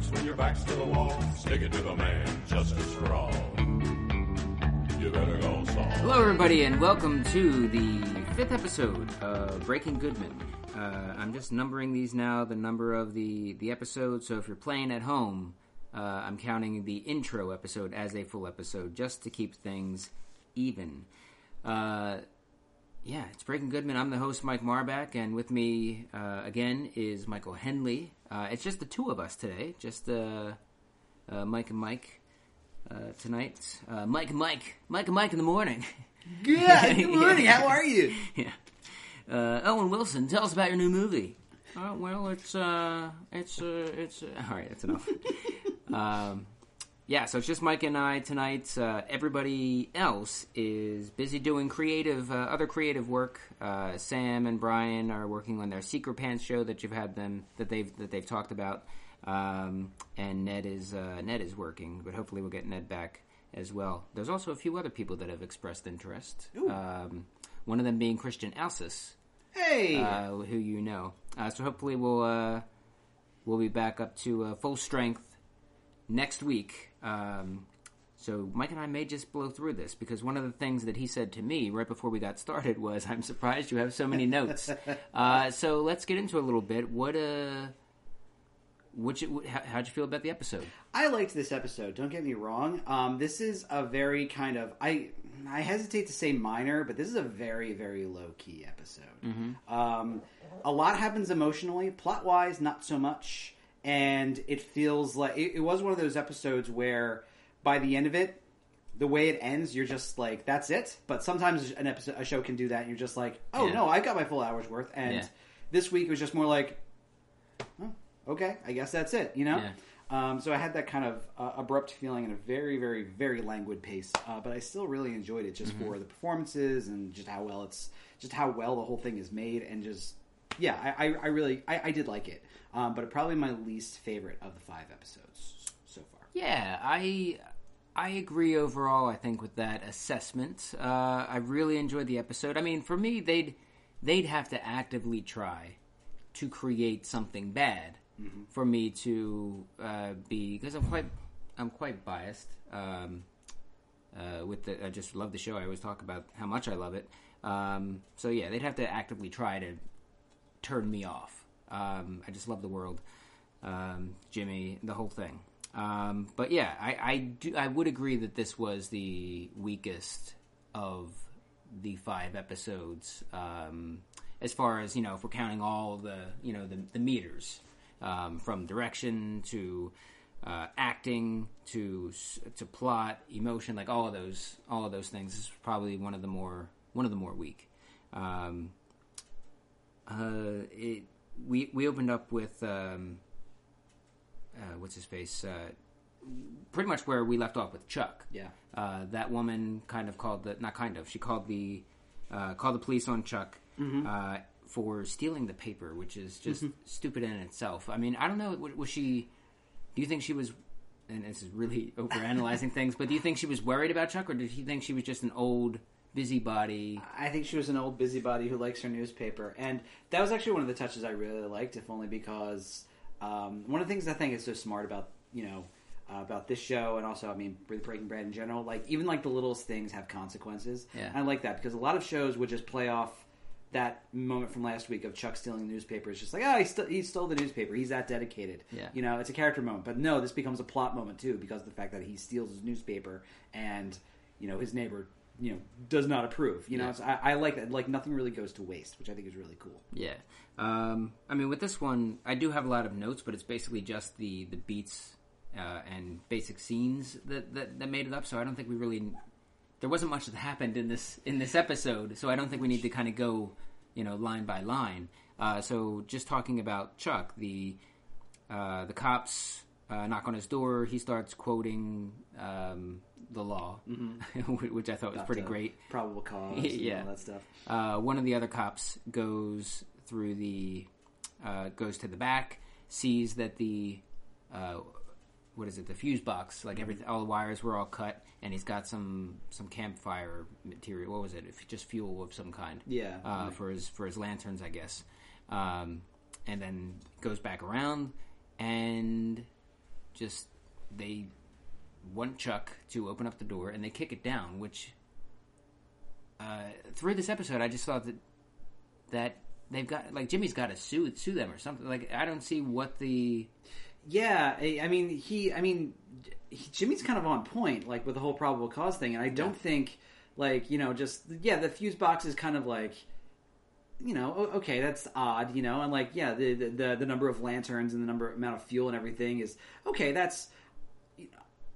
fights when your back's to the wall. Stick it to the man, justice for all. You better go. Hello, everybody, and welcome to the fifth episode of Breaking Goodman. Uh, I'm just numbering these now, the number of the the episodes. So if you're playing at home, uh, I'm counting the intro episode as a full episode, just to keep things even. Uh, yeah, it's Breaking Goodman. I'm the host, Mike Marbach, and with me uh, again is Michael Henley. Uh, it's just the two of us today, just uh, uh, Mike and Mike uh, tonight. Uh, Mike and Mike, Mike and Mike in the morning. Good. Good morning. How are you? yeah. Uh, Owen Wilson, tell us about your new movie. Uh, well, it's uh, it's uh, it's uh, all right. That's enough. um, yeah, so it's just Mike and I tonight. Uh, everybody else is busy doing creative, uh, other creative work. Uh, Sam and Brian are working on their Secret Pants show that you've had them that they've that they've talked about, um, and Ned is uh, Ned is working, but hopefully we'll get Ned back as well. There's also a few other people that have expressed interest. Um, one of them being Christian Alsis, Hey. uh, who you know. Uh, so hopefully we'll uh, we'll be back up to uh, full strength next week. Um, so Mike and I may just blow through this because one of the things that he said to me right before we got started was, "I'm surprised you have so many notes." uh, so let's get into a little bit. What uh, which how, how'd you feel about the episode? I liked this episode. Don't get me wrong. Um, this is a very kind of I I hesitate to say minor, but this is a very very low key episode. Um, a lot happens emotionally, plot wise, not so much, and it feels like it, it was one of those episodes where by the end of it. The way it ends, you're just like, "That's it." But sometimes an episode, a show can do that, and you're just like, "Oh Yeah. no, I got my full hour's worth." And Yeah. this week it was just more like, oh, okay, I guess that's it, you know? Yeah. Um, so I had that kind of uh, abrupt feeling and a very, very, very languid pace, uh, but I still really enjoyed it just for the performances and just how well it's, just how well the whole thing is made, and just yeah, I, I, I really, I, I did like it, um, but probably my least favorite of the five episodes so far. Yeah, I I agree overall. I think with that assessment, uh, I really enjoyed the episode. I mean, for me, they'd they'd have to actively try to create something bad for me to uh, be because I'm quite I'm quite biased. Um, uh, with the, I just love the show. I always talk about how much I love it. Um, so yeah, they'd have to actively try to turn me off. Um, I just love the world, um, Jimmy, the whole thing. Um, but yeah, I, I do. I would agree that this was the weakest of the five episodes, um, as far as you know, if we're counting all the you know the, the meters um, from direction to uh, acting to to plot, emotion, like all of those all of those things. This is probably one of the more one of the more weak. Um, uh, it, we we opened up with um, uh, what's his face, uh, pretty much where we left off with Chuck. Yeah. Uh, that woman kind of called the not kind of she called the uh, called the police on Chuck uh, for stealing the paper, which is just stupid in itself. I mean, I don't know. Was was she? Do you think she was? And this is really overanalyzing things, but do you think she was worried about Chuck, or did he think she was just an old busybody? I think she was an old busybody who likes her newspaper, and that was actually one of the touches I really liked, if only because um, one of the things I think is so smart about you know uh, about this show, and also I mean Breaking Bad in general, like even like the littlest things have consequences. Yeah. And I like that because a lot of shows would just play off that moment from last week of Chuck stealing the newspaper. It's just like, oh, he, st- he stole the newspaper. He's that dedicated. Yeah. You know, it's a character moment. But no, this becomes a plot moment too because of the fact that he steals his newspaper and you know his neighbor you know does not approve. You know, Yeah. so I, I like that. Like nothing really goes to waste, which I think is really cool. Yeah. Um, I mean, with this one, I do have a lot of notes, but it's basically just the the beats uh, and basic scenes that, that that made it up. So I don't think we really there wasn't much that happened in this in this episode. So I don't think we need to kind of go you know line by line. Uh, so just talking about Chuck, the uh, the cops uh, knock on his door. He starts quoting um, the law, which I thought was pretty great. Probable cause. and Yeah. all that stuff. Uh, one of the other cops goes through the uh, goes to the back, sees that the uh, what is it, the fuse box, like everything, all the wires were all cut, and he's got some some campfire material. What was it? Just fuel of some kind. Yeah. Uh, for his for his lanterns, I guess. Um, and then goes back around, and just they want Chuck to open up the door and they kick it down, which uh, through this episode I just thought that that they've got like Jimmy's got to sue sue them or something. Like I don't see what the Yeah, I I mean he. I mean he, Jimmy's kind of on point, like with the whole probable cause thing, and I don't think like you know just yeah the fuse box is kind of like you know okay that's odd you know and like yeah the the the, number of lanterns and the number amount of fuel and everything is okay that's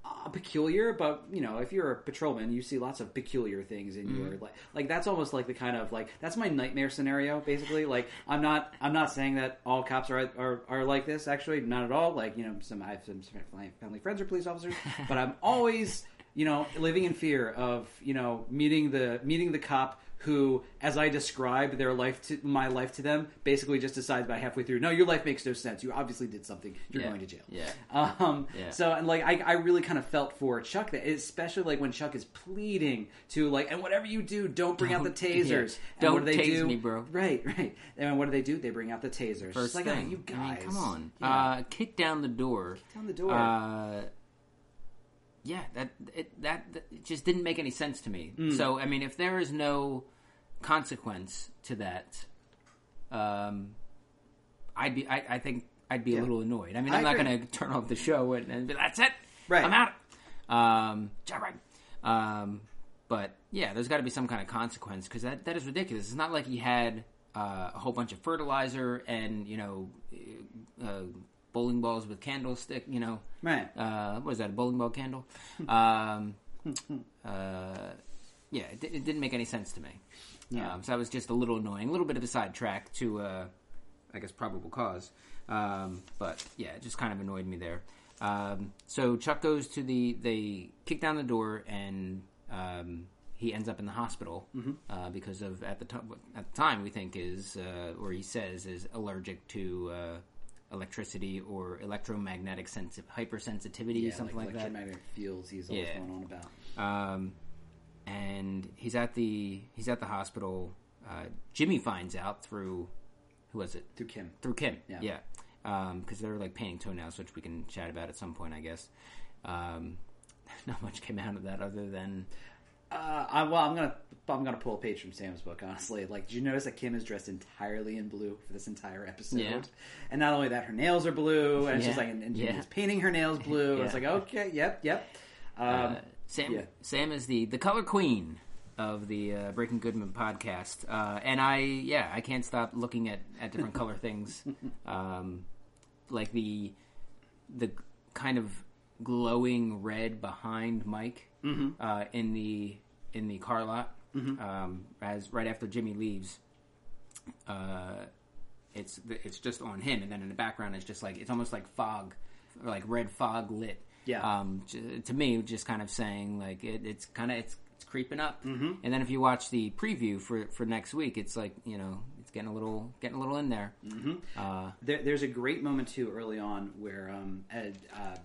uh, peculiar but you know if you're a patrolman you see lots of peculiar things in your like like that's almost like the kind of like that's my nightmare scenario basically. Like i'm not i'm not saying that all cops are are, are like this actually not at all. Like you know some i have some family- family friends are police officers but i'm always you know living in fear of you know meeting the meeting the cop who, as I describe their life to my life to them, basically just decides by halfway through, no, your life makes no sense. You obviously did something. You're Yeah. going to jail. Yeah. Um, Yeah. So and like I, I really kind of felt for Chuck that, especially like when Chuck is pleading to like, and whatever you do, don't bring out the tasers. yeah. And Don't what do they do? me, bro. Right, right. And what do they do? They bring out the tasers. first It's like, thing. oh, you guys, I mean, come on, uh, kick down the door. down the door. Uh, yeah, that it, that that it just didn't make any sense to me. Mm. So, I mean, if there is no consequence to that, um, I'd be. I, I think I'd be Yeah. a little annoyed. I mean, I I'm not going to turn off the show and, and be, that's it. Right. I'm out. Um, job right. Um, but yeah, there's got to be some kind of consequence because that that is ridiculous. It's not like he had uh, a whole bunch of fertilizer and you know uh, bowling balls with candlestick. You know, right. uh, what is that? A bowling ball candle? um, uh, yeah, it, it didn't make any sense to me. Yeah. Um, so that was just a little annoying, a little bit of a sidetrack to, uh, I guess, probable cause. Um, but yeah, it just kind of annoyed me there. Um, so Chuck goes to the, they kick down the door and um, he ends up in the hospital uh, because of at the time at the time we think is uh, or he says is allergic to uh, electricity or electromagnetic sensi- hypersensitivity, yeah, something like, like, that. electromagnetic fields. He's always Yeah. going on about. Um, and he's at the he's at the hospital. Uh, Jimmy finds out through who was it? Through Kim. Through Kim. Yeah. Yeah. Because they're like painting toenails, which we can chat about at some point, I guess. Um, not much came out of that other than Uh, I, well, I'm gonna I'm gonna pull a page from Sam's book. Honestly, like, did you notice that Kim is dressed entirely in blue for this entire episode? Yeah. And not only that, her nails are blue, and Yeah. like, and, and Yeah. Painting her nails blue. Yeah. It's like, okay, yep, yep. Um, uh, Sam. yeah. Sam is the the color queen of the uh, Breaking Goodman podcast, uh, and I yeah I can't stop looking at at different color things, um, like the the kind of glowing red behind Mike uh, in the in the car lot um, as right after Jimmy leaves. Uh, it's it's just on him, and then in the background it's just like it's almost like fog, or like red fog lit. Yeah. Um, to me, just kind of saying like it, it's kind of it's it's creeping up. Mm-hmm. And then if you watch the preview for for next week, it's like you know it's getting a little getting a little in there. Mm-hmm. Uh, there, there's a great moment too early on where um, Ed, uh,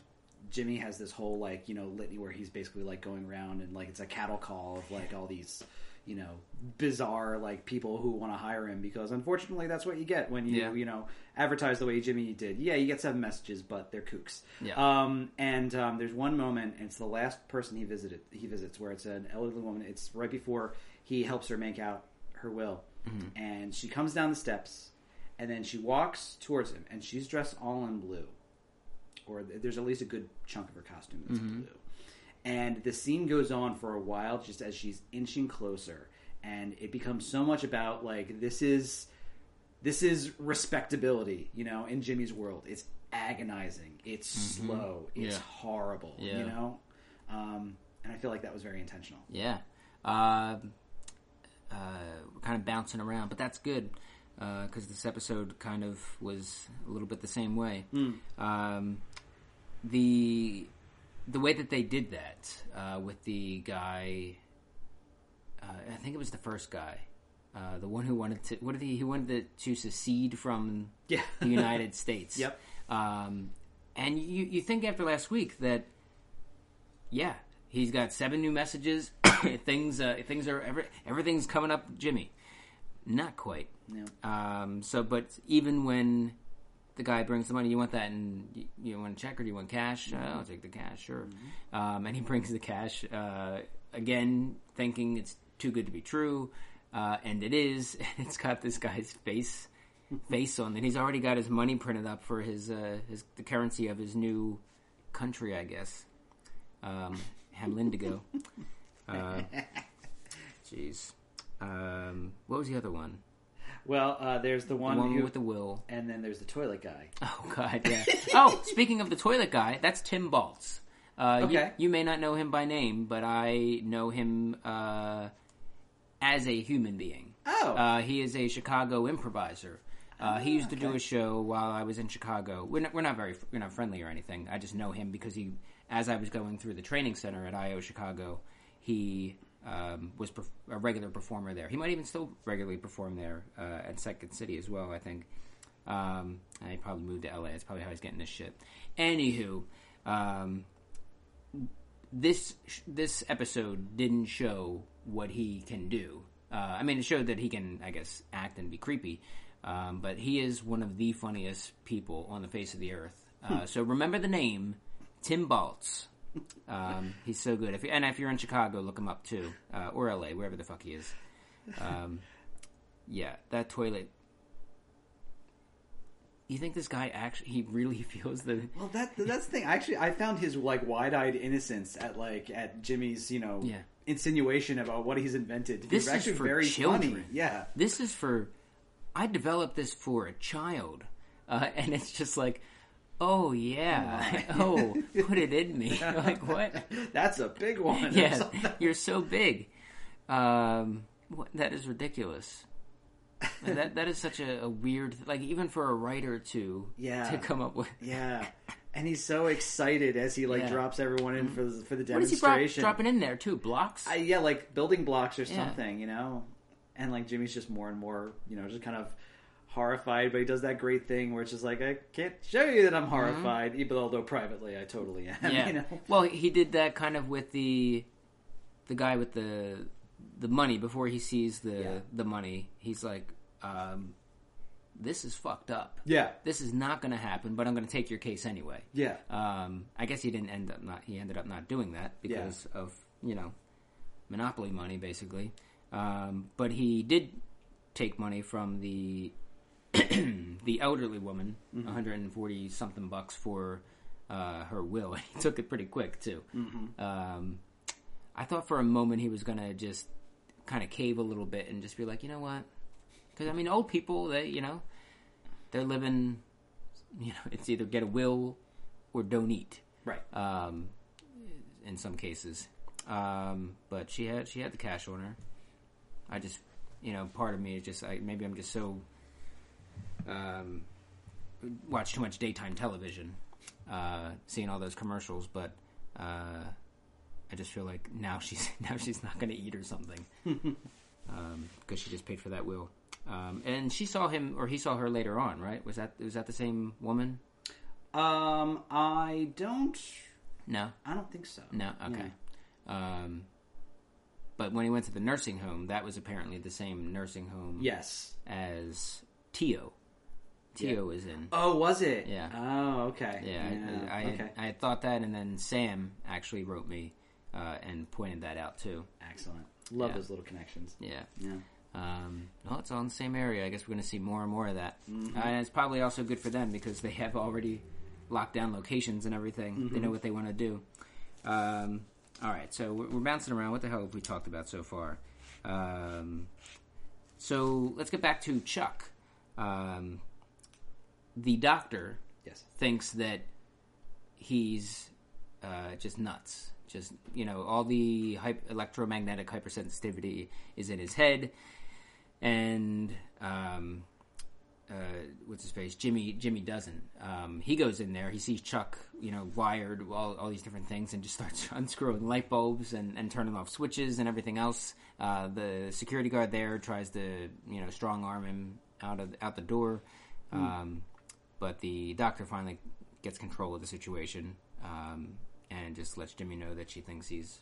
Jimmy has this whole like you know litany where he's basically like going around and like it's a cattle call of like all these you know bizarre like people who want to hire him because unfortunately that's what you get when you Yeah. you know advertise the way Jimmy did. Yeah, you get seven messages, but they're kooks. Yeah. Um, and um, there's one moment, and it's the last person he visited. He visits where it's an elderly woman. It's right before he helps her make out her will, and she comes down the steps, and then she walks towards him, and she's dressed all in blue, or there's at least a good chunk of her costume that's blue. And the scene goes on for a while, just as she's inching closer, and it becomes so much about like this is this is respectability, you know, in Jimmy's world. It's agonizing. It's slow. It's Yeah. horrible. You know, um, and I feel like that was very intentional. Yeah. Um uh, we're kind of bouncing around, but that's good because this episode kind of was a little bit the same way. Um, the the way that they did that uh, with the guy, uh, I think it was the first guy, uh, the one who wanted to. What did he? He wanted to, to secede from Yeah. the United States. Yep. Um, and you you think after last week that yeah, he's got seven new messages. things uh, things are every, everything's coming up, Jimmy. Not quite. Yeah. Um, so, but even when the guy brings the money. You want that, and you, you want a check or do you want cash? Uh, I'll take the cash, sure. Um, and he brings the cash uh, again, thinking it's too good to be true, uh, and it is. And it's got this guy's face face on it. He's already got his money printed up for his uh, his the currency of his new country, I guess. Um, Hamlindigo. Uh, Jeez. Um, what was the other one? Well, uh, there's the The one, one who, with the will. and then there's the toilet guy. Oh God, yeah. oh, speaking of the toilet guy, that's Tim Baltz. Uh, you- Okay. you, may not know him by name, but I know him uh, as a human being. Oh. Uh, he is a Chicago improviser. Uh, he used to do a show while I was in Chicago. We're not, we're not very we're not friendly or anything. I just know him because he, as I was going through the training center at IO Chicago, he um, was perf- a regular performer there. He might even still regularly perform there uh, at Second City as well. I think. Um, and he probably moved to LA. That's probably how he's getting this shit. Anywho, um, this this episode didn't show what he can do. Uh, I mean, it showed that he can, I guess, act and be creepy. Um, but he is one of the funniest people on the face of the earth. Uh, so remember the name Tim Baltz. Um, he's so good. If you, and if you're in Chicago, look him up too, uh, or LA, wherever the fuck he is. Um, yeah, that toilet. You think this guy actually? He really feels the Well, that that's the thing. Actually, I found his like wide-eyed innocence at like at Jimmy's, you know, Yeah. Insinuation about what he's invented. This is actually for very children. funny. Yeah. This is for. I developed this for a child, uh, and it's just like, oh yeah, oh put it in me. like what? That's a big one. Yeah, you're so big. Um, what, that is ridiculous. That that is such a, a weird, like even for a writer to Yeah. to come up with. Yeah. And he's so excited as he like Yeah. Mm-hmm. drops everyone in for the, for the What is he brought, demonstration. dropping in there too? Blocks. I, yeah, like building blocks or Yeah. something, you know. And like Jimmy's just more and more, you know, just kind of horrified. But he does that great thing where it's just like, I can't show you that I'm horrified, even although privately I totally am. Mm-hmm. yeah. You know. Well, he did that kind of with the the guy with the the money before he sees the Yeah. the money. He's like, um, "This is fucked up. Yeah. This is not going to happen, but I'm going to take your case anyway." Yeah. Um, I guess he didn't end up not. He ended up not doing that because of you know monopoly money, basically. Um, but he did take money from the the elderly woman, 140 something bucks for uh, her will. He took it pretty quick too. Um, I thought for a moment he was gonna just kind of cave a little bit and just be like, you know what? Because I mean, old people, they you know, they're living. You know, it's either get a will or don't eat. Right. Um, in some cases, um, but she had she had the cash on her. I just, you know, part of me is just I, maybe I'm just so um, watch too much daytime television, uh, seeing all those commercials, but uh, I just feel like now she's now she's not going to eat or something because she just paid for that will. Um, and she saw him, or he saw her later on, right? Was that was that the same woman? Um, I don't. No, I don't think so. no, okay. Um, but when he went to the nursing home, that was apparently the same nursing home Yes. as Tio. Tio is in. Oh, was it? Yeah. Oh, okay. Yeah, I, I, okay. I had thought that, and then Sam actually wrote me uh, and pointed that out too. Excellent. Love Yeah. those little connections. Yeah. Yeah. Um, well, it's all in the same area. I guess we're going to see more and more of that. Mm-hmm. Uh, and it's probably also good for them because they have already locked down locations and everything. Mm-hmm. They know what they want to do. Um, all right, so we're, we're bouncing around. What the hell have we talked about so far? Um, so let's get back to Chuck. Um, the doctor Yes. thinks that he's uh, just nuts. Just you know, all the hyp- electromagnetic hypersensitivity is in his head, and um, uh, what's his face? Jimmy. Jimmy doesn't. Um, he goes in there. He sees Chuck, you know, wired all, all these different things, and just starts unscrewing light bulbs and, and turning off switches and everything else. Uh, the security guard there tries to, you know, strong arm him out of out the door, um, but the doctor finally gets control of the situation um, and just lets Jimmy know that she thinks he's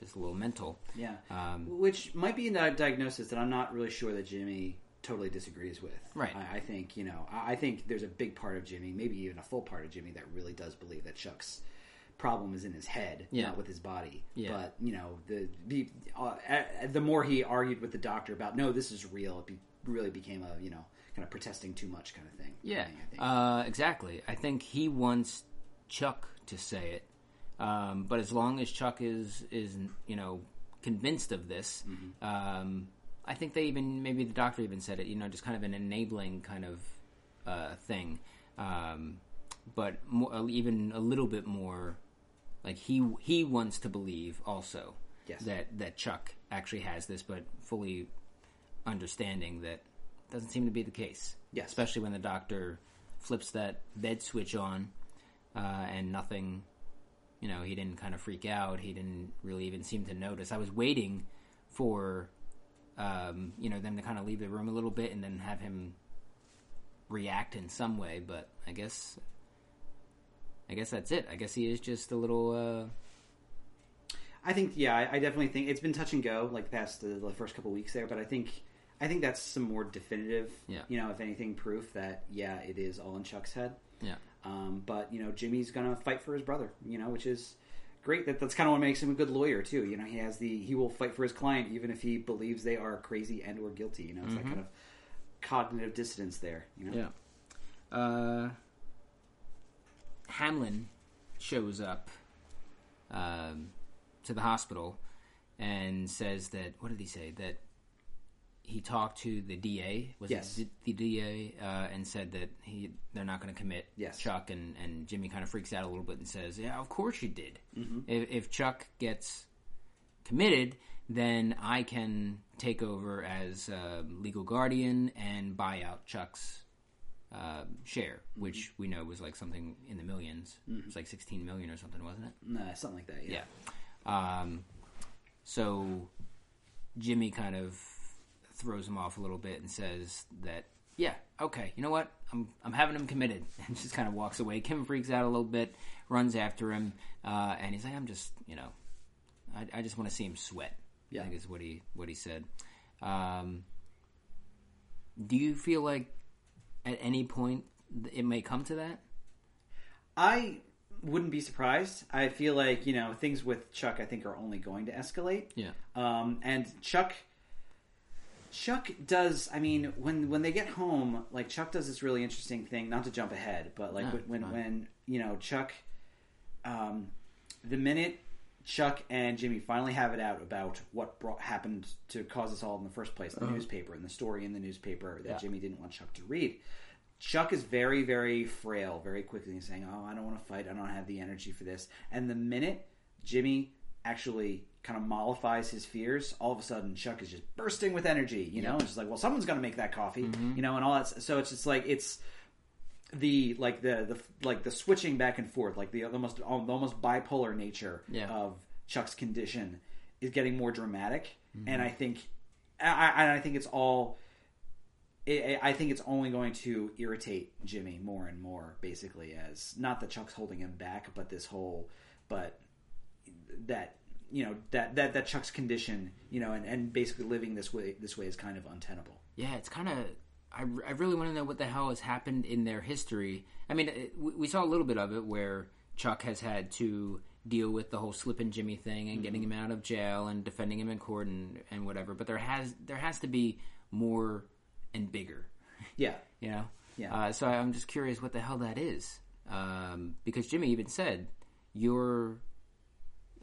just a little mental. Yeah. Um, Which might be a di- diagnosis that I'm not really sure that Jimmy totally disagrees with. Right. I, I think you know. I, I think there's a big part of Jimmy, maybe even a full part of Jimmy, that really does believe that Chuck's problem is in his head, Yeah. not with his body. Yeah. But you know, the the uh, the more he argued with the doctor about no, this is real, it be, really became a you know kind of protesting too much kind of thing. Yeah, I think. uh, exactly. I think he wants Chuck to say it, um, but as long as Chuck is is you know convinced of this, Mm-hmm. um, I think they even maybe the doctor even said it. You know, just kind of an enabling kind of uh, thing, um, but more, uh, even a little bit more like he he wants to believe also Yes. that that Chuck actually has this, but fully understanding that doesn't seem to be the case. Yes. especially when the doctor flips that bed switch on, uh, and nothing. You know, he didn't kind of freak out. He didn't really even seem to notice. I was waiting for, um, you know, them to kind of leave the room a little bit and then have him react in some way. But I guess, I guess that's it. I guess he is just a little. Uh, I think yeah, I, I definitely think it's been touch and go like past the, the first couple weeks there, but I think I think that's some more definitive, Yeah. you know, if anything, proof that yeah, it is all in Chuck's head. yeah. Um, but you know, Jimmy's gonna fight for his brother, you know, which is great. That that's kind of what makes him a good lawyer too. You know, he has the he will fight for his client even if he believes they are crazy and or guilty. You know, it's that kind of cognitive dissonance there. You know, Yeah. Uh, Hamlin shows up um, to the hospital and says that what did he say that he talked to the DA was Yes. it the DA uh, and said that he they're not going to commit Yes. Chuck and, and Jimmy kind of freaks out a little bit and says yeah of course you did Mm-hmm. if, if Chuck gets committed then I can take over as uh, legal guardian and buy out Chuck's uh, share, which we know was like something in the 1000000s It was like 16 million or something, wasn't it? No, something like that. Yeah. Yeah. Um, so Jimmy kind of throws him off a little bit and says that, yeah, okay, you know what? I'm I'm having him committed, and just kind of walks away. Kim freaks out a little bit, runs after him, uh, and he's like, I'm just, you know, I, I just want to see him sweat. Yeah. I think is what he what he said. Um, do you feel like at any point it may come to that? I wouldn't be surprised. I feel like you know things with Chuck. I think are only going to escalate. Yeah. Um, and Chuck, Chuck does. I mean, when when they get home, like Chuck does this really interesting thing. Not to jump ahead, but like No, when fine. when you know Chuck, um, the minute Chuck and Jimmy finally have it out about what brought, happened to cause us all in the first place, the newspaper and the story in the newspaper that Uh-huh. Yeah. Jimmy didn't want Chuck to read. Chuck is very, very frail, very quickly saying, "Oh, I don't want to fight. I don't have the energy for this." And the minute Jimmy actually kind of mollifies his fears, all of a sudden Chuck is just bursting with energy. You know, it's just like, "Well, someone's going to make that coffee," Mm-hmm. you know, and all that. So it's just like it's the like the the like the switching back and forth, like the almost almost bipolar nature Yeah. of Chuck's condition is getting more dramatic, Mm-hmm. and I think I, I, I think it's all. I I think it's only going to irritate Jimmy more and more, basically, as not that Chuck's holding him back, but this whole, but that you know that that that Chuck's condition, you know, and, and basically living this way this way is kind of untenable. Yeah, it's kind of. I, I really want to know what the hell has happened in their history. I mean, it, we, we saw a little bit of it where Chuck has had to deal with the whole Slippin' Jimmy thing and getting him out of jail and defending him in court and, and whatever. But there has there has to be more and bigger, Yeah, you know. Yeah. Uh, so I'm just curious what the hell that is, um, because Jimmy even said you're.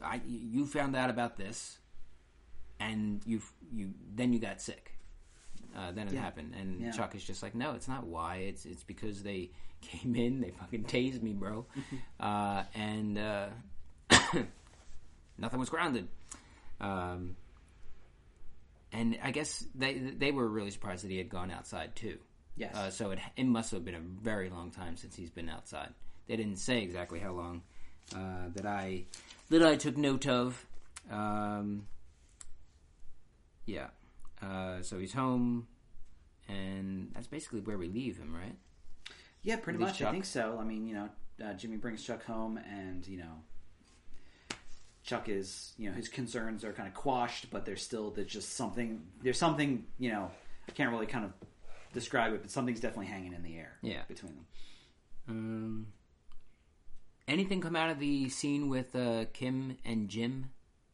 I, you found out about this, and you you then you got sick. Uh, then it Yeah. happened, and Yeah. Chuck is just like, no, it's not why. It's it's because they came in, they fucking tased me, bro, uh, and uh, nothing was grounded. Um, and I guess they they were really surprised that he had gone outside too. Yes. Uh, so it it must have been a very long time since he's been outside. They didn't say exactly how long uh, that I that I took note of. Um, yeah. Uh, so he's home, and that's basically where we leave him, right? yeah, pretty much. I think so. I mean, you know, uh, Jimmy brings Chuck home, and you know, Chuck is you know his concerns are kind of quashed, but there's still there's just something there's something you know I can't really kind of describe it, but something's definitely hanging in the air. Yeah. between them. Um, anything come out of the scene with uh, Kim and Jim,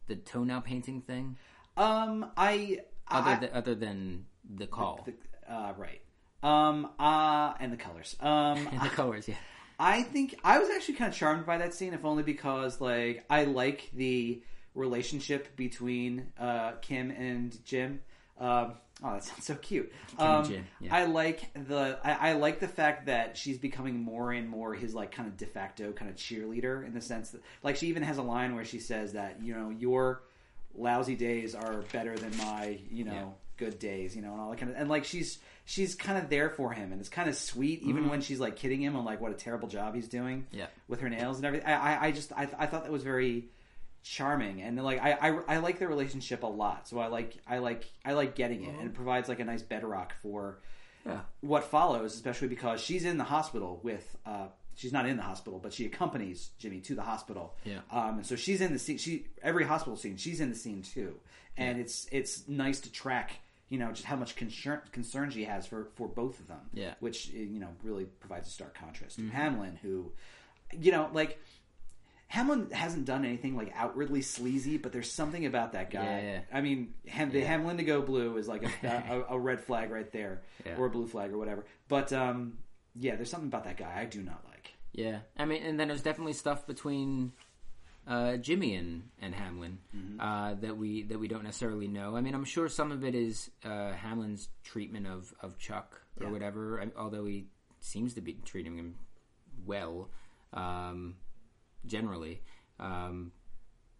the toenail painting thing, Um, I other I, th- other than the call the- uh, right. Um, uh, and the colors. Um, and the colors? Yeah, I think I was actually kind of charmed by that scene, if only because like I like the relationship between uh, Kim and Jim. Um, oh, that sounds so cute. Um, yeah. I like the I, I like the fact that she's becoming more and more his like kind of de facto kind of cheerleader in the sense that like she even has a line where she says that you know your lousy days are better than my you know Yeah. good days you know and all that kind of and like she's she's kind of there for him and it's kind of sweet even when she's like kidding him on like what a terrible job he's doing Mm-hmm. Yeah. with her nails and everything I I, I just I, I thought that was very charming and like I, I I like their relationship a lot so I like I like I like getting it and it provides like a nice bedrock for yeah, what follows, especially because she's in the hospital with. Uh, she's not in the hospital, but she accompanies Jimmy to the hospital. Yeah. Um, and so she's in the scene. She every hospital scene, she's in the scene too, and it's it's nice to track. You know just how much concern concern she has for for both of them. Yeah. Mm-hmm. Which you know really provides a stark contrast to Hamlin, who, you know, like. Hamlin hasn't done anything like outwardly sleazy, but there's something about that guy. Yeah, yeah. I mean, Ham, the Yeah. Hamlindigo blue is like a, a, a red flag right there, or a blue flag or whatever. But um, yeah, there's something about that guy I do not like. yeah. I mean, and then there's definitely stuff between uh, Jimmy and and Hamlin Mm-hmm. uh, that we that we don't necessarily know. I mean, I'm sure some of it is uh, Hamlin's treatment of of Chuck or whatever. I, although he seems to be treating him well, um, generally. Um,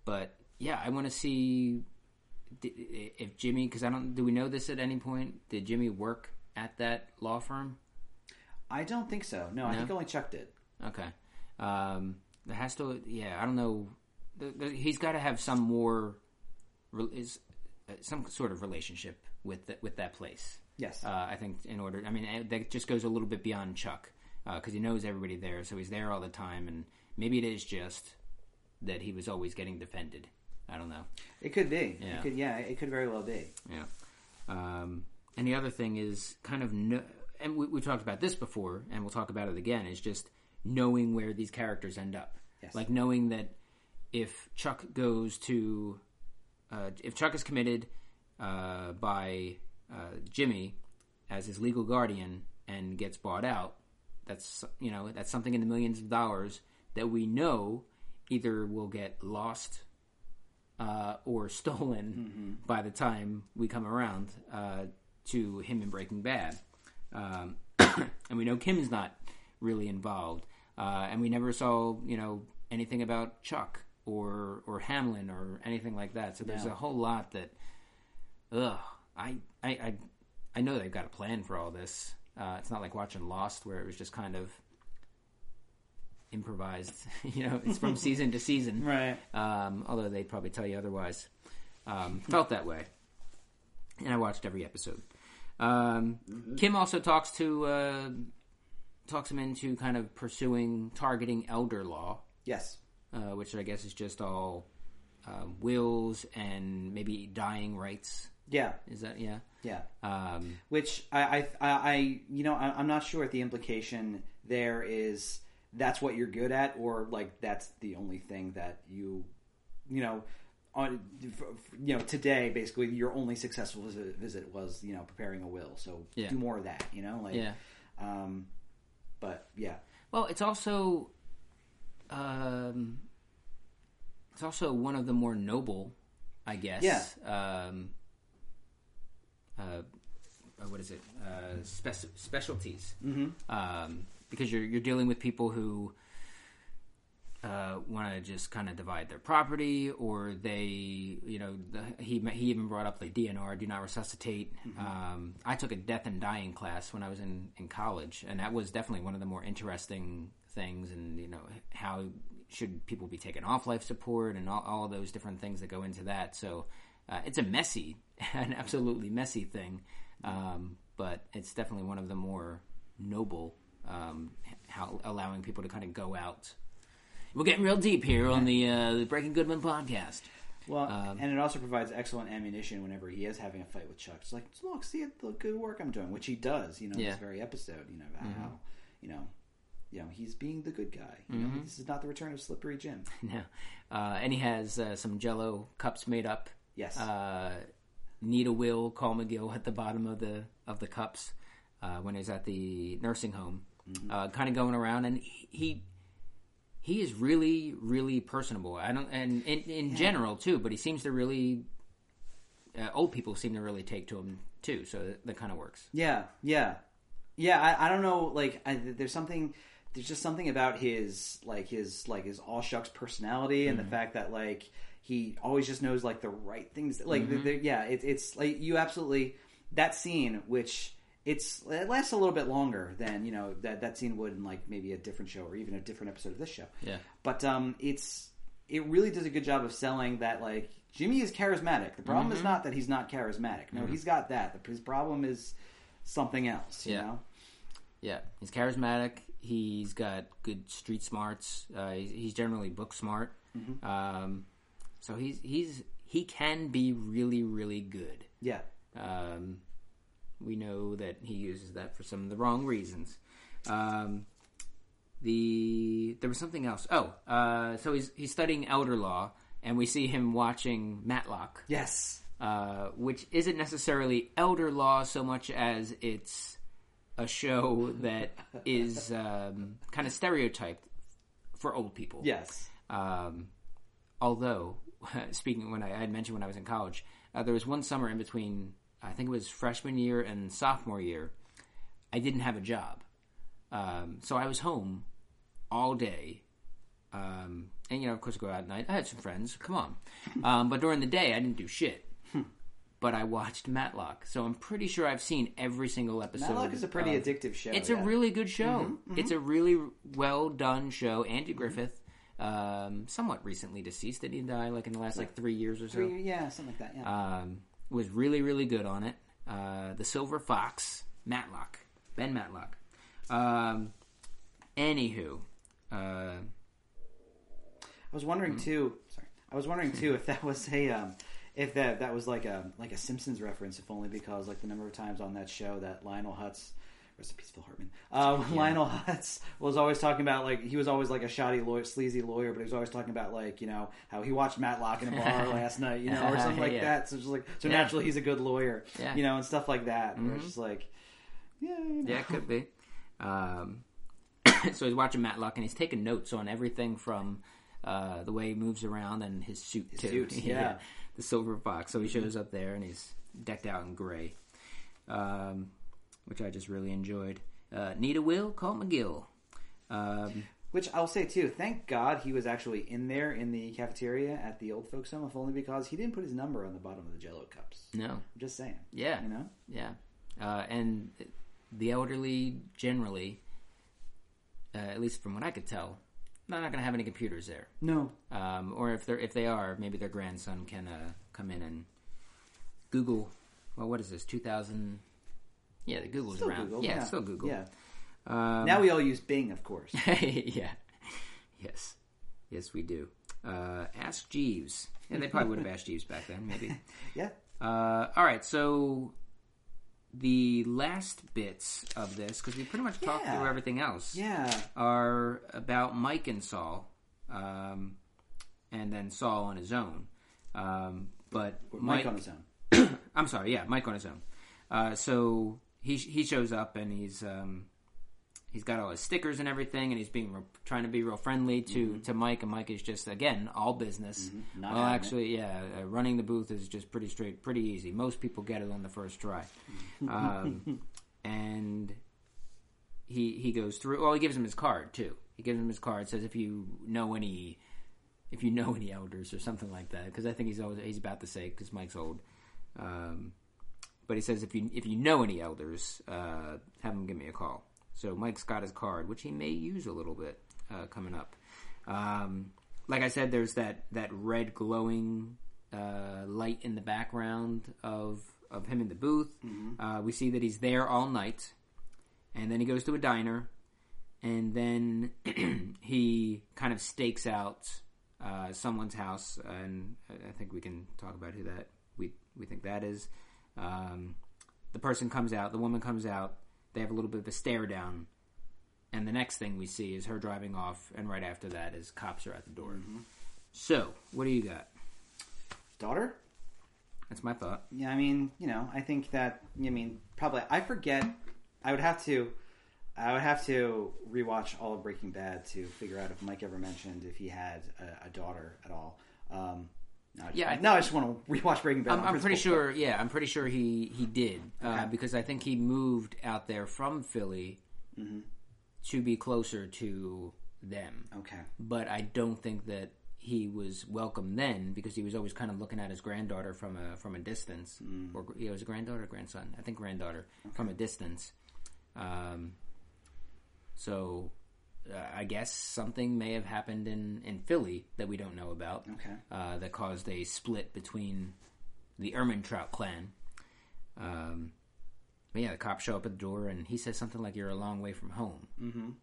but yeah, I want to see if Jimmy because I don't. Do we know this at any point? Did Jimmy work at that law firm? I don't think so. No, I No? think only Chuck did. Okay. Um, there has to, yeah, I don't know. The, the, he's got to have some more, re- is uh, some sort of relationship with the, with that place. Yes. Uh, I think in order, I mean, that just goes a little bit beyond Chuck because he knows everybody there, so he's there all the time, and maybe it is just that he was always getting defended. I don't know. it could be. Yeah. It could. Yeah, it could very well be. Yeah. Um, and the other thing is kind of, no, and we, we've talked about this before, and we'll talk about it again, is just knowing where these characters end up. Yes. Like knowing that if Chuck goes to, uh, if Chuck is committed uh, by uh, Jimmy as his legal guardian and gets bought out, that's you know that's something in the millions of dollars that we know either will get lost uh, or stolen by the time we come around uh, to him in Breaking Bad. Um, and we know Kim is not really involved, uh, and we never saw you know anything about Chuck or or Hamlin or anything like that. So there's No. a whole lot that, ugh, I I I, I know they've got a plan for all this. Uh, it's not like watching Lost where it was just kind of improvised. you know, it's from season to season Right. um, although they'd probably tell you otherwise. Um, felt that way, and I watched every episode. Um, Kim also talks to uh, talks him into kind of pursuing targeting elder law, Yes. uh, which I guess is just all uh, wills and maybe dying rights. Yeah. Is that yeah? Yeah. Um, Which I, I, I, I you know, I, I'm not sure if the implication there is that's what you're good at, or like that's the only thing that you, you know, on, you know, today basically your only successful visit, visit was you know preparing a will. So Yeah. do more of that. You know, like, yeah. um, but yeah, Well, it's also um, it's also one of the more noble, I guess. Yeah. Um, uh, uh, what is it? Uh, spec- specialties. Mm-hmm. Um, because you're you're dealing with people who uh, want to just kind of divide their property, or they, you know, the, he he even brought up like DNR, do not resuscitate. Um, I took a death and dying class when I was in in college, and that was definitely one of the more interesting things. And you know, how should people be taken off life support, and all, all those different things that go into that. So uh, it's a messy, an absolutely messy thing, um, but it's definitely one of the more noble. Um, how allowing people to kind of go out we're getting real deep here on the, uh, the Breaking Goodman podcast. Well, Um, and it also provides excellent ammunition whenever he is having a fight with Chuck. It's like, look, see the good work I'm doing, which he does. You know, Yeah. this very episode. You know about Mm-hmm. how, you know, you know he's being the good guy. You know, this is not the return of Slippery Jim. No. Uh, and he has uh, some Jello cups made up. Yes. Uh, need a will, call McGill at the bottom of the of the cups uh, when he's at the nursing home, uh, kind of going around, and he. he is really, really personable. I don't, and in, in general too. But he seems to really, uh, old people seem to really take to him too. So that, that kind of works. Yeah, yeah, yeah. I, I don't know. Like, I, there's something. There's just something about his like his like his all shucks personality and the fact that like he always just knows like the right things. Like, the, the, yeah, it, it's like you absolutely that scene which. It's it lasts a little bit longer than you know that that scene would in like maybe a different show or even a different episode of this show. Yeah. but um, it's it really does a good job of selling that like Jimmy is charismatic. The problem Mm-hmm. is not that he's not charismatic. No, he's got that. His problem is something else. You Yeah. know. Yeah, he's charismatic. He's got good street smarts. Uh, he's, he's generally book smart. Um, so he's he's he can be really really good. Yeah. Um, we know that he uses that for some of the wrong reasons. Um, the there was something else. Oh, uh, so he's he's studying elder law, and we see him watching Matlock Yes. uh, which isn't necessarily elder law so much as it's a show that is um, kind of stereotyped for old people. Yes. Um, although, speaking when I, I had mentioned when I was in college, uh, there was one summer in between. I think it was freshman year and sophomore year. I didn't have a job, um, so I was home all day. Um, and you know, of course, I go out at night. I had some friends. Come on, um, but during the day, I didn't do shit. But I watched Matlock, so I'm pretty sure I've seen every single episode. Matlock is a pretty of- addictive show. it's yeah. a really good show. It's a really well done show. Andy Griffith, um, somewhat recently deceased. Did he die like in the last like three years or so? Three- yeah, something like that. Yeah. Um, was really really good on it. Uh, the Silver Fox, Matlock, Ben Matlock. Um, anywho, uh, I was wondering Hmm. too. Sorry, I was wondering too if that was a um, if that that was like a like a Simpsons reference, if only because like the number of times on that show that Lionel Hutz. Rest in peace, Phil Hartman. Uh, Lionel Hutz was always talking about like he was always like a shoddy lawyer, sleazy lawyer, but he was always talking about like you know how he watched Matlock in a bar last night, you know, or something like Yeah. that. So just like so Yeah. naturally he's a good lawyer, Yeah. Mm-hmm. you know, and stuff like that. Where it's just like, yeah, you know. Yeah, it could be. Um, so he's watching Matlock and he's taking notes on everything from uh, the way he moves around and his suit too. suit, yeah. the silver fox. So he shows up there and he's decked out in gray, um, which I just really enjoyed. Uh, need a will? Call McGill. Um, Which I'll say too. Thank God he was actually in there in the cafeteria at the old folks home, if only because he didn't put his number on the bottom of the Jello cups. no, I'm just saying. yeah, You know. yeah, uh, and the elderly generally, uh, at least from what I could tell, they're not going to have any computers there. No. um, or if they're if they are, maybe their grandson can uh, come in and Google. Well, what is this? Two thousand? Yeah, the Google's Still around. Google. yeah, it's still Google. Yeah. Um, Now we all use Bing, of course. yeah. Yes. Yes, we do. Uh, ask Jeeves. And they probably would have asked Jeeves back then, maybe. yeah. Uh, all right, so the last bits of this, because we pretty much talked Yeah. through everything else, Yeah. are about Mike and Saul, um, and then Saul on his own. Um, but Mike, on his own. I'm sorry, yeah, Mike on his own. Uh, so he he shows up and he's um, he's got all his stickers and everything, and he's being real, trying to be real friendly to, to Mike, and Mike is just again all business. Mm-hmm. Not well, having it. actually, yeah, uh, running the booth is just pretty straight, pretty easy. Most people get it on the first try, um, and he he goes through. Well, he gives him his card too. He gives him his card. Says if you know any. If you know any elders or something like that, because I think he's always he's about to say because Mike's old, um, but he says if you if you know any elders, uh, have them give me a call. So Mike's got his card, which he may use a little bit uh, coming up. Um, like I said, there's that that red glowing uh, light in the background of of him in the booth. Uh, we see that he's there all night, and then he goes to a diner, and then he kind of stakes out uh, someone's house, and I I think we can talk about who that we we think that is. Um, the person comes out, the woman comes out. They have a little bit of a stare down, and the next thing we see is her driving off, and right after that is cops are at the door. So, what do you got? Daughter? That's my thought. Yeah, I mean, you know, I think that I mean, probably I forget. I would have to, I would have to rewatch all of Breaking Bad to figure out if Mike ever mentioned if he had a, a daughter at all. Um, no, I Yeah, I no, I just want to rewatch Breaking Bad. I'm, I'm pretty sure. Yeah, I'm pretty sure he he did uh, Okay. because I think he moved out there from Philly Mm-hmm. to be closer to them. Okay, But I don't think that he was welcome then because he was always kind of looking at his granddaughter from a from a distance, Mm. or yeah, it was a granddaughter, or grandson. I think granddaughter from a distance. Um, so uh, I guess something may have happened in in Philly that we don't know about okay, uh, that caused a split between the Ehrmantraut clan. Um, but yeah, the cops show up at the door, and he says something like, "You're a long way from home." Mm.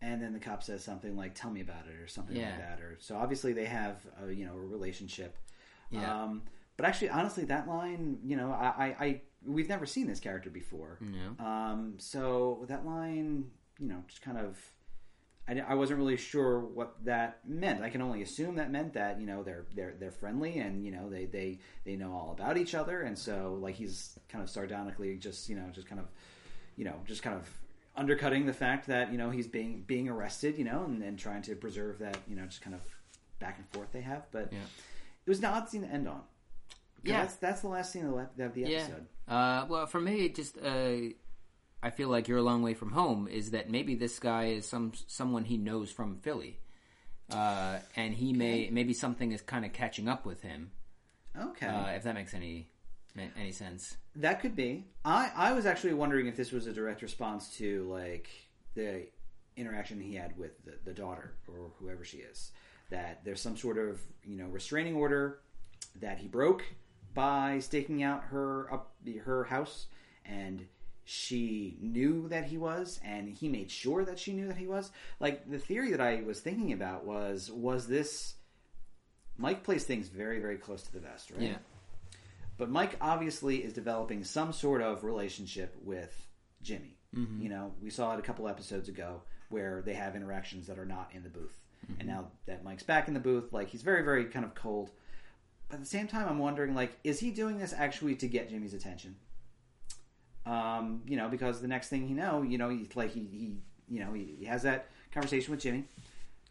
and then the cop says something like "Tell me about it" or something Yeah. like that. Or so obviously they have a, you know a relationship. Yeah. Um, but actually, honestly, that line, you know, I, I, I we've never seen this character before. No. Um, so that line, you know, just kind of, I, I wasn't really sure what that meant. I can only assume that meant that you know they're they're they're friendly and you know they they they know all about each other, and so like he's kind of sardonically just you know just kind of, you know, just kind of undercutting the fact that you know he's being being arrested, you know, and, and trying to preserve that you know just kind of back and forth they have. But Yeah. it was an odd scene to end on. Yeah. that's that's the last scene of the, ep- of the Yeah. episode. Uh, well, for me, just uh, I feel like you're a long way from home. Is that maybe this guy is some someone he knows from Philly, uh, and he may maybe something is kind of catching up with him. Okay. Uh, if that makes any any sense. That could be. I I was actually wondering if this was a direct response to like the interaction he had with the, the daughter or whoever she is. That there's some sort of you know restraining order that he broke by staking out her up her house, and she knew that he was, and he made sure that she knew that he was. Like the theory that I was thinking about was was this. Mike plays things very, very close to the vest, right? Yeah. But Mike obviously is developing some sort of relationship with Jimmy. Mm-hmm. You know, we saw it a couple episodes ago where they have interactions that are not in the booth. Mm-hmm. And now that Mike's back in the booth, like he's very, very kind of cold. But at the same time, I'm wondering, like, is he doing this actually to get Jimmy's attention? Um, you know, because the next thing you know, you know, he like he, he you know, he, he has that conversation with Jimmy.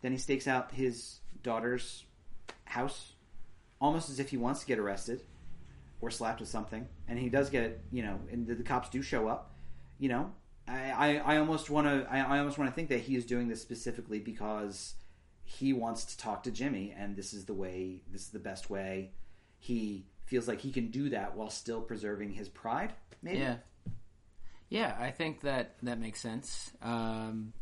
Then he stakes out his daughter's house, almost as if he wants to get arrested or slapped with something, and he does get you know, and the, the cops do show up. You know, I I, almost want to I, I almost want to think that he is doing this specifically because he wants to talk to Jimmy, and this is the way this is the best way. He feels like he can do that while still preserving his pride. Maybe. Yeah. Yeah, I think that that makes sense. Um,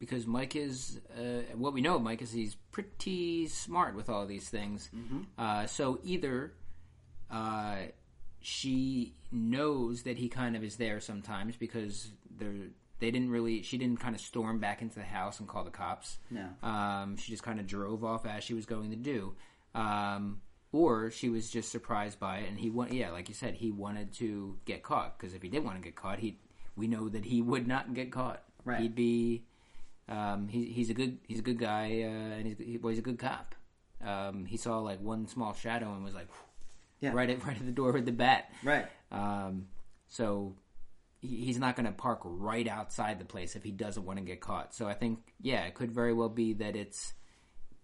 because Mike is, uh, what we know of Mike is he's pretty smart with all these things. Uh, so either uh, she knows that he kind of is there sometimes because they're, they didn't really, she didn't kind of storm back into the house and call the cops. No. Um, she just kind of drove off as she was going to do. Um, or she was just surprised by it, and he want yeah, like you said, he wanted to get caught because if he did want to get caught, he we know that he would not get caught. Right. He'd be um, he, he's a good he's a good guy, uh, and he's, he, well, he's a good cop. Um, he saw like one small shadow and was like, Yeah. right at right at the door with the bat. Right. Um, so he- he's not going to park right outside the place if he doesn't want to get caught. So I think, yeah, it could very well be that it's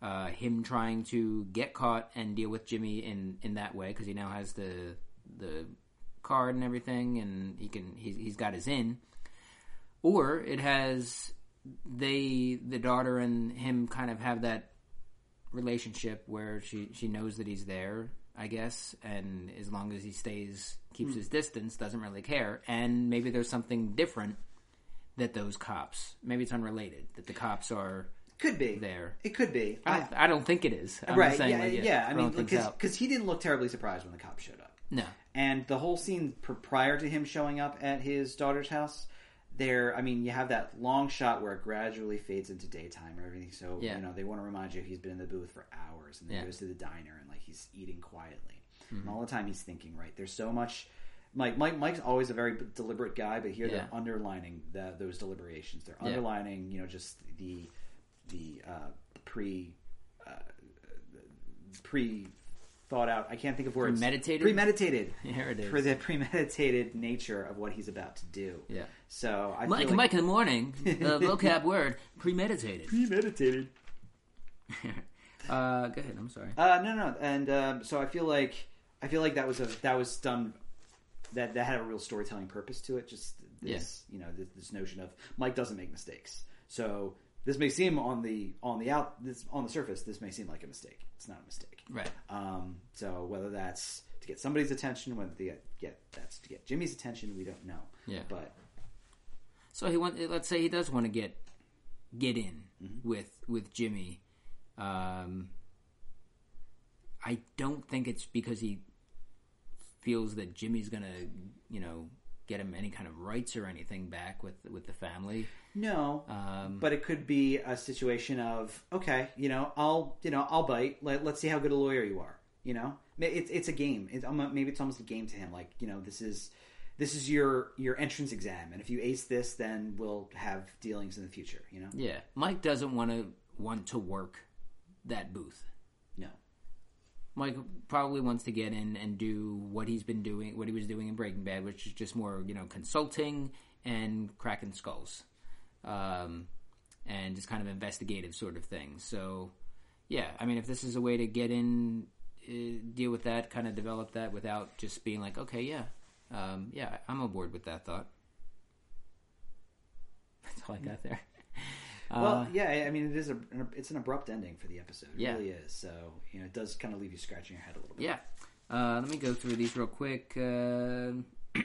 uh, him trying to get caught and deal with Jimmy in, in that way because he now has the the card and everything, and he can he's, he's got his in. Or it has they the daughter and him kind of have that relationship where she she knows that he's there i guess and as long as he stays keeps his distance doesn't really care and maybe there's something different that those cops maybe it's unrelated that the cops are Could be there It could be. i don't, I don't think it is I'm right. saying, yeah. like, yeah. I mean, because he didn't look terribly surprised when the cops showed up. no And the whole scene pr- prior to him showing up at his daughter's house, there. I mean, you have that long shot where it gradually fades into daytime or everything. So Yeah. you know they want to remind you he's been in the booth for hours, and then Yeah. goes to the diner and like he's eating quietly, Mm-hmm. and all the time he's thinking. Right, there's so much. Mike, Mike, Mike's always a very deliberate guy, but here Yeah. they're underlining the, those deliberations. They're Yeah. underlining, you know, just the the uh, pre uh, pre thought out. I can't think of words. Premeditated? Premeditated. Here it is. For the premeditated nature of what he's about to do. Yeah. So I Mike, like Mike in the morning, the vocab word, premeditated. premeditated. Uh, go ahead, I'm sorry. Uh, no, no, and um, so I feel like I feel like that was a that was done that that had a real storytelling purpose to it. Just this, you know, this, this notion of Mike doesn't make mistakes. So this may seem on the on the out this on the surface, this may seem like a mistake. It's not a mistake. Right. Um, so whether that's to get somebody's attention, whether to get, get that's to get Jimmy's attention, we don't know. Yeah. But So he want. Let's say he does want to get get in Mm-hmm. with with Jimmy. Um, I don't think it's because he feels that Jimmy's gonna, you know, get him any kind of rights or anything back with with the family. No, Um, but it could be a situation of okay, you know, I'll you know I'll bite. Let, let's see how good a lawyer you are. You know, it's it's a game. It's, maybe it's almost a game to him. Like you know, this is this is your your entrance exam, and if you ace this, then we'll have dealings in the future. You know, yeah, Mike doesn't want to want to work that booth. no, Mike probably wants to get in and do what he's been doing, what he was doing in Breaking Bad, which is just more, you know, consulting and cracking skulls, um, and just kind of investigative sort of thing. So, yeah, I mean, if this is a way to get in, uh, deal with that, kind of develop that without just being like, okay, yeah, um, yeah, I'm aboard with that thought. That's all I got there. Uh, well, yeah. I- I mean, it is a it's an abrupt ending for the episode. It Yeah. really is. So you know, it does kind of leave you scratching your head a little bit. Yeah. Uh, let me go through these real quick. Uh,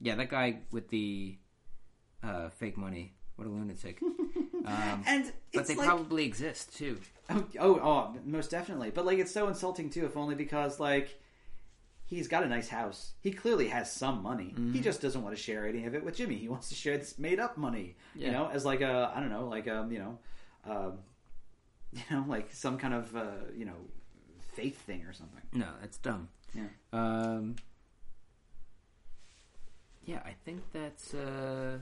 yeah, that guy with the uh, fake money. What a lunatic. Um, And but they like, probably exist too. Oh, oh, oh, most definitely. But like, it's so insulting too, if only because like he's got a nice house. He clearly has some money. Mm-hmm. He just doesn't want to share any of it with Jimmy. He wants to share this made up money. Yeah. You know, as like a I don't know, like um, you know, um, you know, like some kind of uh, you know, faith thing or something. No, that's dumb. Yeah. Um, yeah, I think that's. Uh,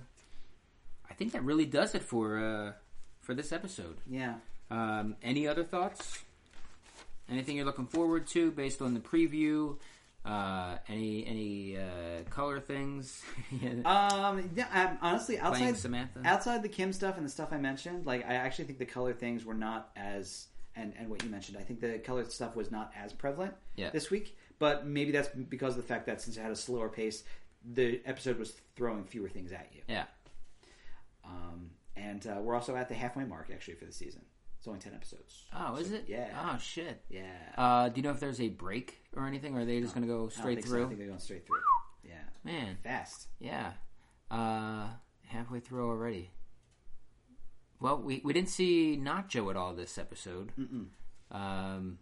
I think that really does it for uh, for this episode. Yeah. Um, any other thoughts? Anything you're looking forward to based on the preview? Uh, any any uh, color things? Um, yeah, um, honestly, outside Samantha? outside the Kim stuff and the stuff I mentioned, like I actually think the color things were not as and and what you mentioned, I think the color stuff was not as prevalent Yeah. this week. But maybe that's because of the fact that since it had a slower pace, the episode was throwing fewer things at you. yeah. Um, and uh, we're also at the halfway mark actually for the season. It's only ten episodes. Oh, is it? yeah. Oh shit. Yeah. Uh, do you know if there's a break or anything, or are they just going to go straight think so. I through? think they're going straight through. Yeah. Man, Fast. yeah. Uh, halfway through already. Well, we we didn't see Nacho at all this episode. Mm-mm. Um,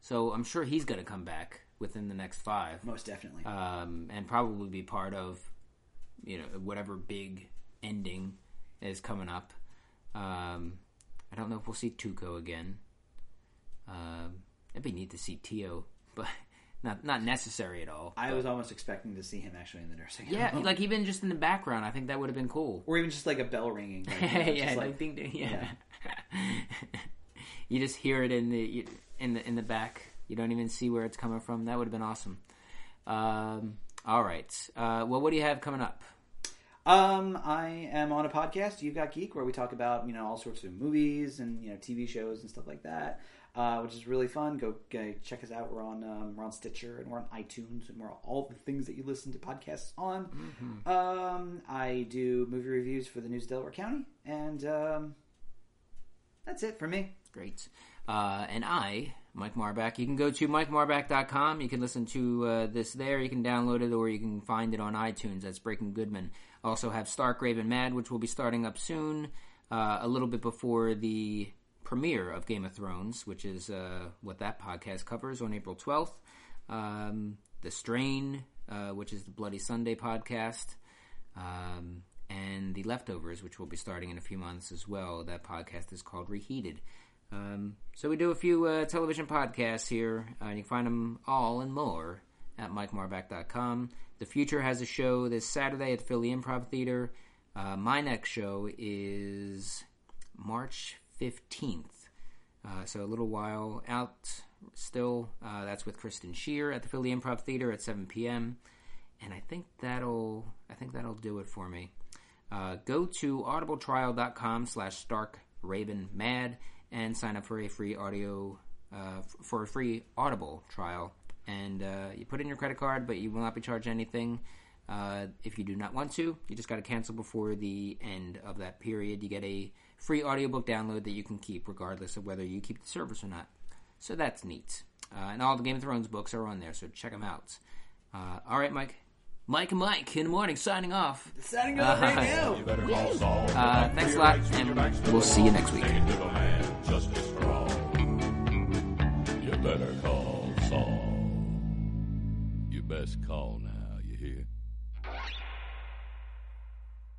so I'm sure he's going to come back within the next five. Most definitely. um, and probably be part of you know whatever big ending is coming up. Um, I don't know if we'll see Tuco again. Um, it'd be neat to see Tio, but not not necessary at all. I But- was almost expecting to see him actually in the nursing yeah, like even just in the background, I think that would have been cool. or even just like a bell ringing. Like, you know, yeah, like, ding, ding, yeah. you just hear it in the in the in the back. You don't even see where it's coming from. That would have been awesome. Um, all right. Uh, well, what do you have coming up? Um, I am on a podcast, You've Got Geek, where we talk about you know all sorts of movies and you know TV shows and stuff like that, uh, which is really fun. Go, go check us out. We're on um, we're on Stitcher and we're on iTunes and we're on all the things that you listen to podcasts on. Mm-hmm. Um, I do movie reviews for the News of Delaware County, and um, that's it for me. Great. Uh, and I, Mike Marbach. you can go to MikeMarback.com. You can listen to uh, this there. You can download it or you can find it on iTunes. That's Breaking Goodman. Also have Stark Raven Mad, which will be starting up soon, uh, a little bit before the premiere of Game of Thrones, which is uh, what that podcast covers on April 12th. Um, the Strain, uh, which is the Bloody Sunday podcast. Um, and The Leftovers, which will be starting in a few months as well. That podcast is called Reheated. Um, so we do a few uh, television podcasts here, and you can find them all and more at MikeMarback.com. The Future has a show this Saturday at the Philly Improv Theater. Uh, my next show is March 15th. Uh, so a little while out still. Uh, that's with Kristen Shear at the Philly Improv Theater at 7 p.m. And I think that'll I think that'll do it for me. Uh, go to audibletrial.com slash stark raven mad and sign up for a free audio uh, for a free audible trial and uh, you put in your credit card but you will not be charged anything. Uh, if you do not want to you just got to cancel before the end of that period. You get a free audiobook download that you can keep regardless of whether you keep the service or not. So that's neat. Uh, and all the game of thrones books are on there so check them out. Uh, all right mike. Mike and mike in the morning. Signing off. Signing off right now. You better call Saul. uh, thanks a lot and we'll see you next week call now.